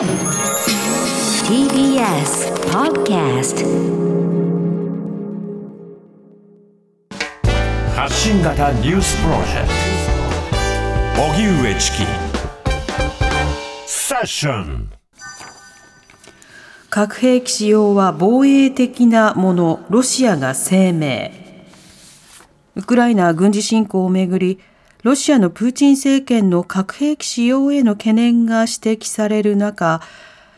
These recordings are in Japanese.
TBS Podcast 発信型ニュースプロジェクト。荻上チキ。セッション。核兵器使用は防衛的なもの、ロシアが声明。ウクライナ軍事侵攻をめぐり、ロシアのプーチン政権の核兵器使用への懸念が指摘される中、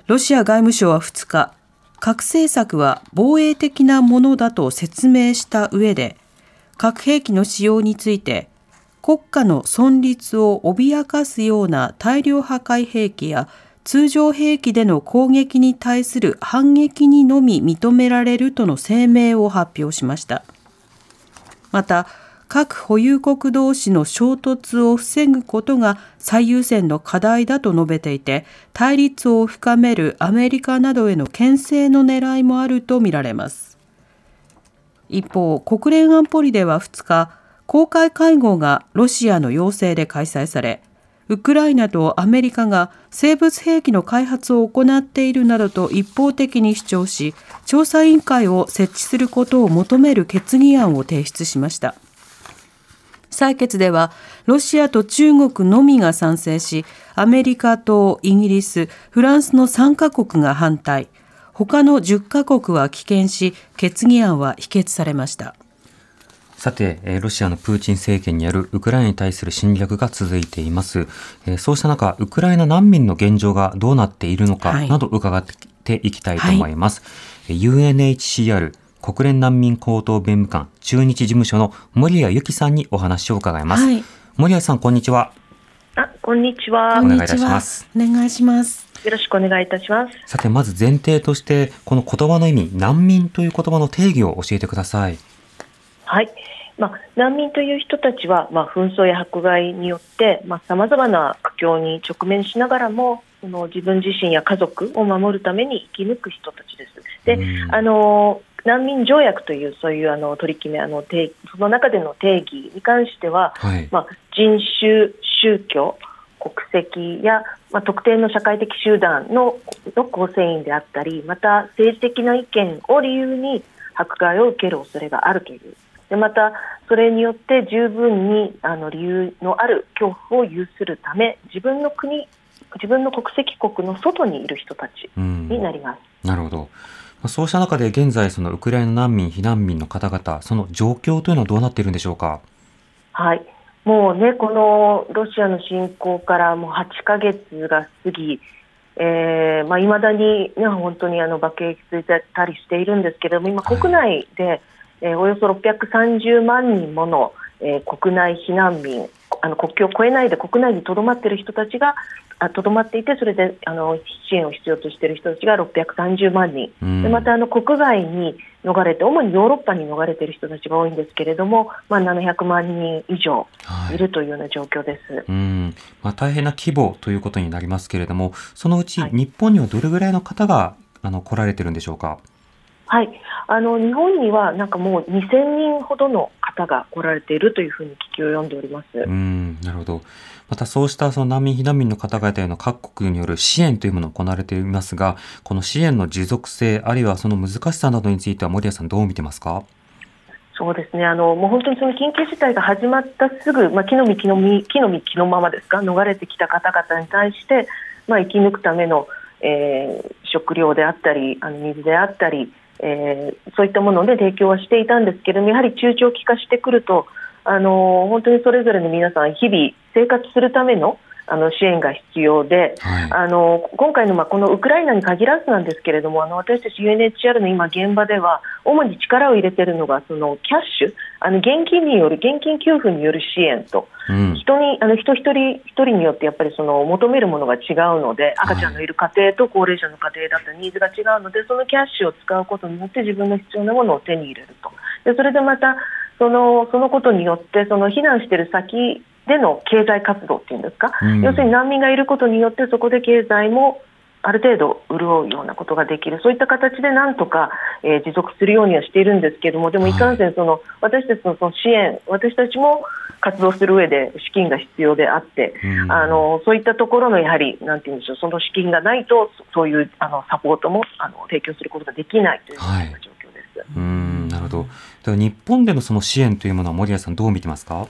ロシア外務省は2日、核政策は防衛的なものだと説明した上で、核兵器の使用について、国家の存立を脅かすような大量破壊兵器や通常兵器での攻撃に対する反撃にのみ認められるとの声明を発表しました。また、核保有国同士の衝突を防ぐことが最優先の課題だと述べていて、対立を深めるアメリカなどへの牽制の狙いもあるとみられます。一方、国連安保理では2日、公開会合がロシアの要請で開催され、ウクライナとアメリカが生物兵器の開発を行っているなどと一方的に主張し、調査委員会を設置することを求める決議案を提出しました。採決ではロシアと中国のみが賛成しアメリカとイギリスフランスの3カ国が反対他の10カ国は棄権し決議案は否決されましたさて、ロシアのプーチン政権によるウクライナに対する侵略が続いています。そうした中、ウクライナ難民の現状がどうなっているのかなど伺っていきたいと思います。はい、UNHCR 国連難民高等弁務官駐日事務所の森谷由紀さんにお話を伺います。はい、森谷さん、こんにちは。あ、こんにちは。お願いいたします。お願いします。よろしくお願いいたします。さて、まず前提として、この言葉の意味、難民という言葉の定義を教えてください。はい。まあ、難民という人たちは、まあ、紛争や迫害によってさまざ、まな苦境に直面しながらもその自分自身や家族を守るために生き抜く人たちです。で、あの難民条約というそういうあの取り決めあの定その中での定義に関しては、はい、まあ、人種、宗教、国籍や、まあ、特定の社会的集団のの構成員であったりまた政治的な意見を理由に迫害を受ける恐れがあるという。でまた、それによって十分にあの理由のある恐怖を有するため自分の国自分の国籍国の外にいる人たちになります。なるほどそうした中で現在、そのウクライナ難民、避難民の方々、その状況というのはどうなっているんでしょうか？はい、もうね、このロシアの侵攻からもう8か月が過ぎ、えーまあ、未だに、ね、本当にあの爆撃続いたりしているんですけれども、今、国内で、はい、えー、およそ630万人もの、えー、国内避難民、あの国境を越えないで国内にとどまっている人たちがとどまっていてそれであの支援を必要としている人たちが630万人、でまたあの国外に逃れて主にヨーロッパに逃れている人たちが多いんですけれども、まあ、700万人以上い。るというような状況です、はい、うん。まあ、大変な規模ということになりますけれどもそのうち日本にはどれぐらいの方が、あの来られてるんでしょうか？はい、あの日本にはなんかもう2000人ほどの方が来られているというふうに聞きを読んでおります。うんなるほど。またそうしたその難民避難民の方々への各国による支援というものが行われていますが、この支援の持続性、あるいはその難しさなどについては森谷さんどう見てますか？そうですねあのもう本当にその緊急事態が始まったすぐ、まあ、木の実木の実木の実木のままですか？逃れてきた方々に対して、まあ、生き抜くための、えー、食料であったりあの水であったりえー、そういったもので提供はしていたんですけれどもやはり中長期化してくるとあの本当にそれぞれの皆さん日々生活するためのあの支援が必要で、はい、あの今回のまあこのウクライナに限らずなんですけれどもあの私たち UNHCR の今現場では主に力を入れているのがそのキャッシュあの現金による現金給付による支援と、うん、人にあの人一人一人によってやっぱりその求めるものが違うので赤ちゃんのいる家庭と高齢者の家庭だったニーズが違うのでそのキャッシュを使うことによって自分の必要なものを手に入れると。でそれでまたそのそのことによってその避難している先での経済活動っていうんですか、うん、要するに難民がいることによってそこで経済もある程度潤うようなことができる、そういった形でなんとか、えー、持続するようにはしているんですけれども、でもい。かんせんその、私たちのその支援、私たちも活動する上で資金が必要であって、あのそういったところのやはり、なんていうんでしょう、その資金がないと、そういうあのサポートもあの提供することができないというような状況です。はい、うんなるほど。では日本でのその支援というものは、森谷さん、どう見てますか？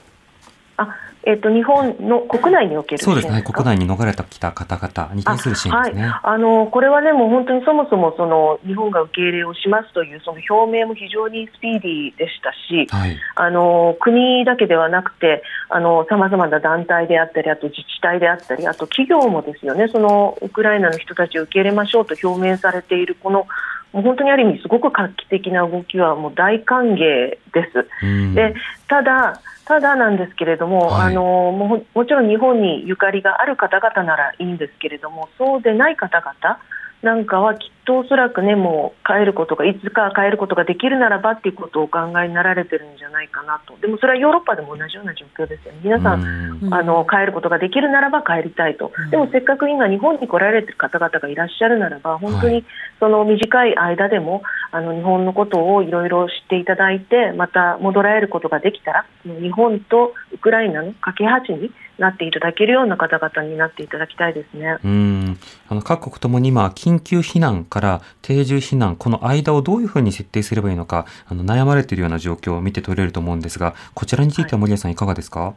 あえっ、ー、と、日本の国内におけるそうですね、国内に逃れてきた方々に対する支援ですね。あ,、はい、あのこれはね、もう本当にそもそもその日本が受け入れをしますというその表明も非常にスピーディーでしたし、はい、あの国だけではなくて、さまざまな団体であったり、あと自治体であったり、あと企業もですよね、そのウクライナの人たちを受け入れましょうと表明されている、このもう本当にある意味、すごく画期的な動きはもう大歓迎です。でただただなんですけれども、はい、あのももちろん日本にゆかりがある方々ならいいんですけれども、そうでない方々なんかはきっとおそらくね、もう帰ることが、いつか帰ることができるならばっていうことをお考えになられてるんじゃないかなと、でもそれはヨーロッパでも同じような状況ですよね、皆さん、ん。あの帰ることができるならば帰りたいと、でもせっかく今、日本に来られてる方々がいらっしゃるならば、本当にその短い間でも、あの日本のことをいろいろ知っていただいて、また戻られることができたら、日本とウクライナの架け橋になっていただけるような方々になっていただきたいですね。うん。あの各国ともに今、緊急避難から定住避難、この間をどういうふうに設定すればいいのか、あの悩まれているような状況を見て取れると思うんですが、こちらについては森谷さん、いかがですか、はい、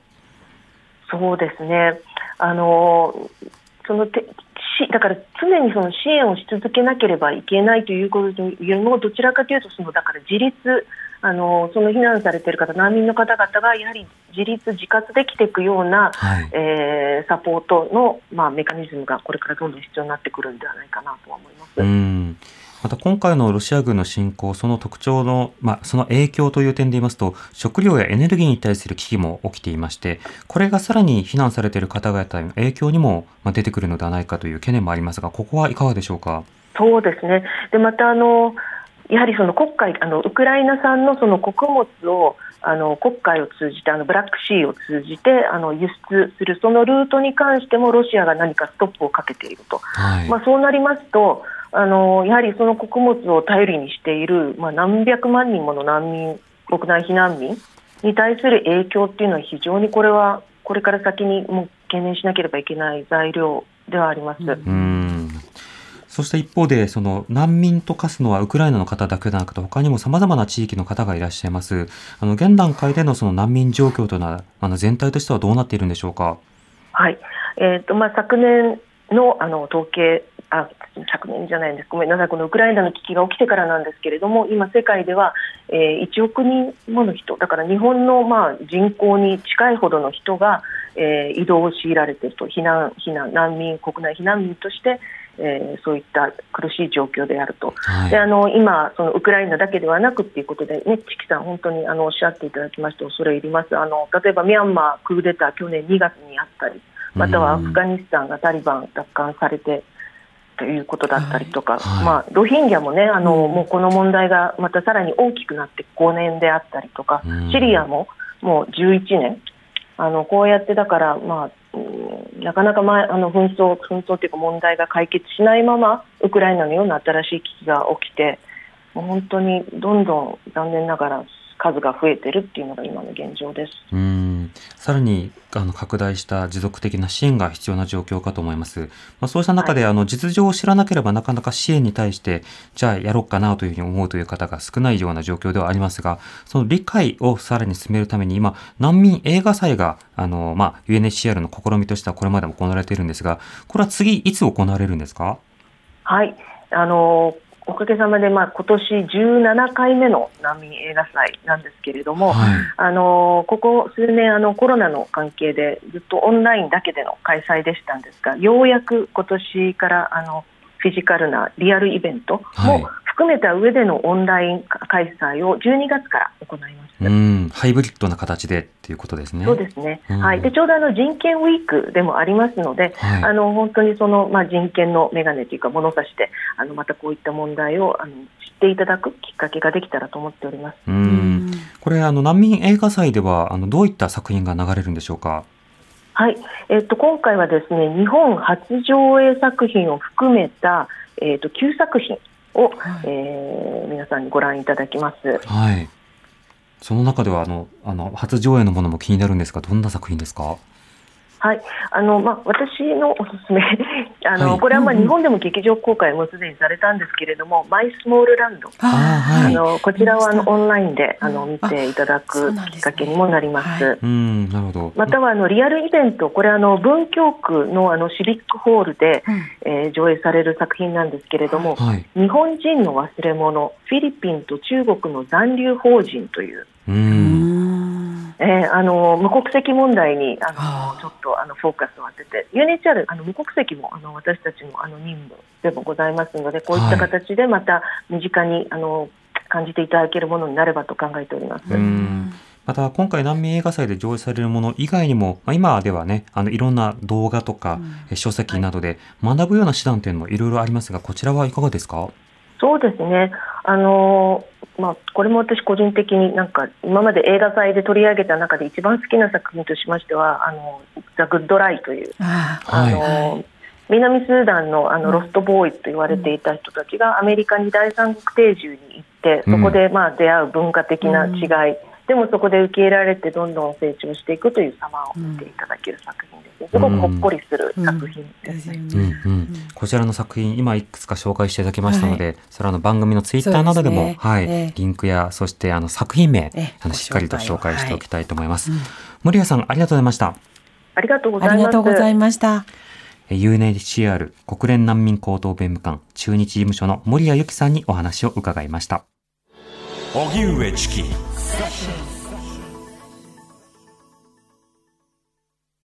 そうですね。あのそのてしだから常にその支援をし続けなければいけないということよりもどちらかというとそのだから自立あのその避難されている方難民の方々がやはり自立自活できていくような、はい、えー、サポートの、まあ、メカニズムがこれからどんどん必要になってくるんではないかなと思います。うんまた今回のロシア軍の侵攻、その特徴の、まあ、その影響という点で言いますと、食料やエネルギーに対する危機も起きていまして、これがさらに避難されている方々への影響にも出てくるのではないかという懸念もありますが、ここはいかがでしょうか？そうですね。で、またあの、やはりその国会あのウクライナ産のその穀物をあの国会を通じてあのブラックシーを通じてあの輸出するそのルートに関してもロシアが何かストップをかけていると、はい、まあ、そうなりますとあのやはりその穀物を頼りにしている、まあ、何百万人もの難民国内避難民に対する影響っていうのは非常にこれはこれから先にも懸念しなければいけない材料ではあります。うんそして一方で、その難民と化すのはウクライナの方だけでなくて、他にも様々な地域の方がいらっしゃいます。あの現段階でのその難民状況というのは、あの全体としてはどうなっているんでしょうか？はい。えっ、ー、とまあ昨年のあの統計あ昨年じゃないんです、ごめんなさい、このウクライナの危機が起きてからなんですけれども、今、世界では、えー、1億人もの人、だから日本の、まあ、人口に近いほどの人が、えー、移動を強いられていると、避難、避難難民、国内避難民として、えー、そういった苦しい状況であると、はい、であの今、そのウクライナだけではなくということで、ね、チキさん、本当にあのおっしゃっていただきまして、恐れ入ります。あの、例えばミャンマークーデター、去年2月にあったり、またはアフガニスタンがタリバン奪還されてということだったりとか、はい。はい、まあ、ロヒンギャもねあの、うん、もうこの問題がまたさらに大きくなって5年であったりとか、うん、シリアももう11年。あのこうやってだから、まあ、うん、なかなか前あの紛争紛争というか問題が解決しないままウクライナのような新しい危機が起きてもう本当にどんどん残念ながら数が増えてるっていうのが今の現状です。うんさらにあの拡大した持続的な支援が必要な状況かと思います。まあ、そうした中で、はい、あの実情を知らなければなかなか支援に対してじゃあやろうかなというふうに思うという方が少ないような状況ではありますが、その理解をさらに進めるために今難民映画祭があのまあ UNHCR の試みとしてはこれまでも行われているんですが、これは次いつ行われるんですか？はい、あのおかげさまで、まあ、今年17回目の難民映画祭なんですけれども、はい、あのここ数年あの、コロナの関係でずっとオンラインだけでの開催でしたんですが、ようやく今年からあのフィジカルなリアルイベントも含めた上でのオンライン開催を12月から行います。うん、ハイブリッドな形でっていうことですね。そうですね。はい。で、ちょうどあの人権ウィークでもありますので、はい、あの本当にそのまあ人権のメガネというか物差しで、あのまたこういった問題をあの知っていただくきっかけができたらと思っております。うん。これあの難民映画祭ではあのどういった作品が流れるんでしょうか？はい、えっと、今回はですね日本初上映作品を含めた、えっと、9作品を、はい、えー、皆さんにご覧いただきます。はい。その中ではあのあの初上映のものも気になるんですがどんな作品ですか？はい、あのまあ、私のおすすめ あの、はい、これはまあ日本でも劇場公開もすでにされたんですけれども、マイスモールランド、あ、はい、のこちらはあのオンラインであの見ていただくきっかけにもなります。またはあのリアルイベント、これあの文京区のあのシビックホールで、うん、えー、上映される作品なんですけれども、はい、日本人の忘れ物、フィリピンと中国の残留邦人という。うんえー、あの無国籍問題にあのちょっとあのフォーカスを当てて UNHR あの無国籍もあの私たちもあの任務でもございますのでこういった形でまた身近に、あの感じていただけるものになればと考えております。また今回難民映画祭で上映されるもの以外にも、まあ、今ではねあのいろんな動画とか、うん、書籍などで学ぶような手段というのもいろいろありますがこちらはいかがですか？そうですね。あのまあ、これも私個人的になんか今まで映画祭で取り上げた中で一番好きな作品としましては「あの The Good Lie」というあの、はい、南スーダンのあの Lost Boy と言われていた人たちがアメリカに第三国定住に行ってそこでまあ出会う文化的な違い、うんでもそこで受け入れられてどんどん成長していくという様を見ていただける作品です、すごくほっこりする作品です。ね、うん。うん。こちらの作品今いくつか紹介していただきましたので、はい、それはの番組のツイッターなどでも、ね、はい、えー、リンクやそしてあの作品名、えー、あのしっかりと紹介しておきたいと思います、はい、森谷さんありがとうございました。ありがとうございます。ありがとうございました。UNHCR 国連難民高等弁務官中日事務所の森谷由紀さんにお話を伺いました荻上チキ。